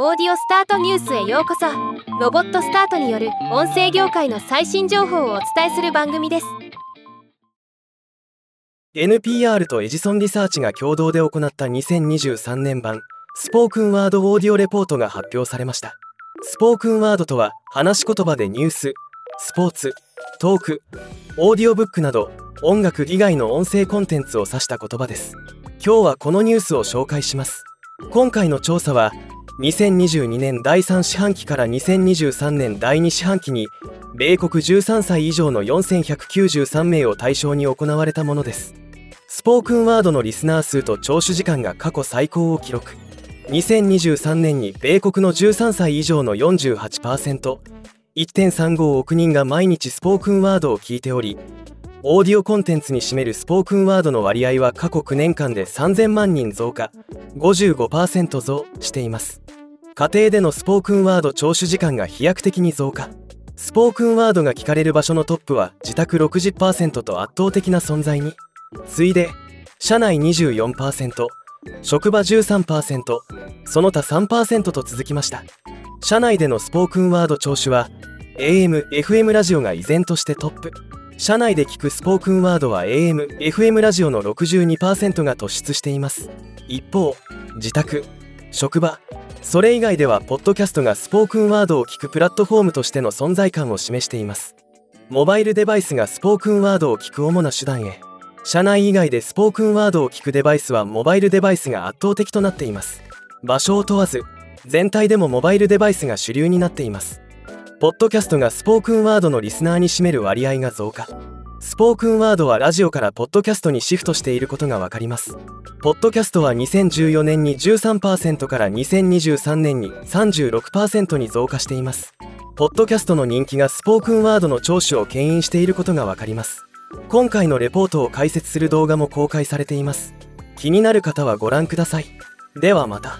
オーディオスタートニュースへようこそ。ロボットスタートによる音声業界の最新情報をお伝えする番組です。NPR とエジソンリサーチが共同で行った2023年版スポークンワードオーディオレポートが発表されました。スポークンワードとは話し言葉でニューススポーツトークオーディオブックなど音楽以外の音声コンテンツを指した言葉です。今日はこのニュースを紹介します。今回の調査は2022年第3四半期から2023年第2四半期に米国13歳以上の4193名を対象に行われたものです。スポークンワードのリスナー数と聴取時間が過去最高を記録。2023年に米国の13歳以上の 48%1.35 億人が毎日スポークンワードを聞いておりオーディオコンテンツに占めるスポークンワードの割合は過去9年間で3000万人増加55%増しています。家庭でのスポークンワード聴取時間が飛躍的に増加。スポークンワードが聞かれる場所のトップは自宅60%と圧倒的な存在に。次いで社内24%職場13%その他3%と続きました。社内でのスポークンワード聴取は AM、FM ラジオが依然としてトップ。社内で聞くスポークンワードは AM、FM ラジオの62%が突出しています。一方自宅職場それ以外ではポッドキャストがスポークンワードを聞くプラットフォームとしての存在感を示しています。モバイルデバイスがスポークンワードを聞く主な手段へ。社内以外でスポークンワードを聞くデバイスはモバイルデバイスが圧倒的となっています。場所を問わず全体でもモバイルデバイスが主流になっています。ポッドキャストがスポークンワードのリスナーに占める割合が増加。スポークンワードはラジオからポッドキャストにシフトしていることがわかります。ポッドキャストは2014年に13%から2023年に36%に増加しています。ポッドキャストの人気がスポークンワードの聴取を牽引していることがわかります。今回のレポートを解説する動画も公開されています。気になる方はご覧ください。ではまた。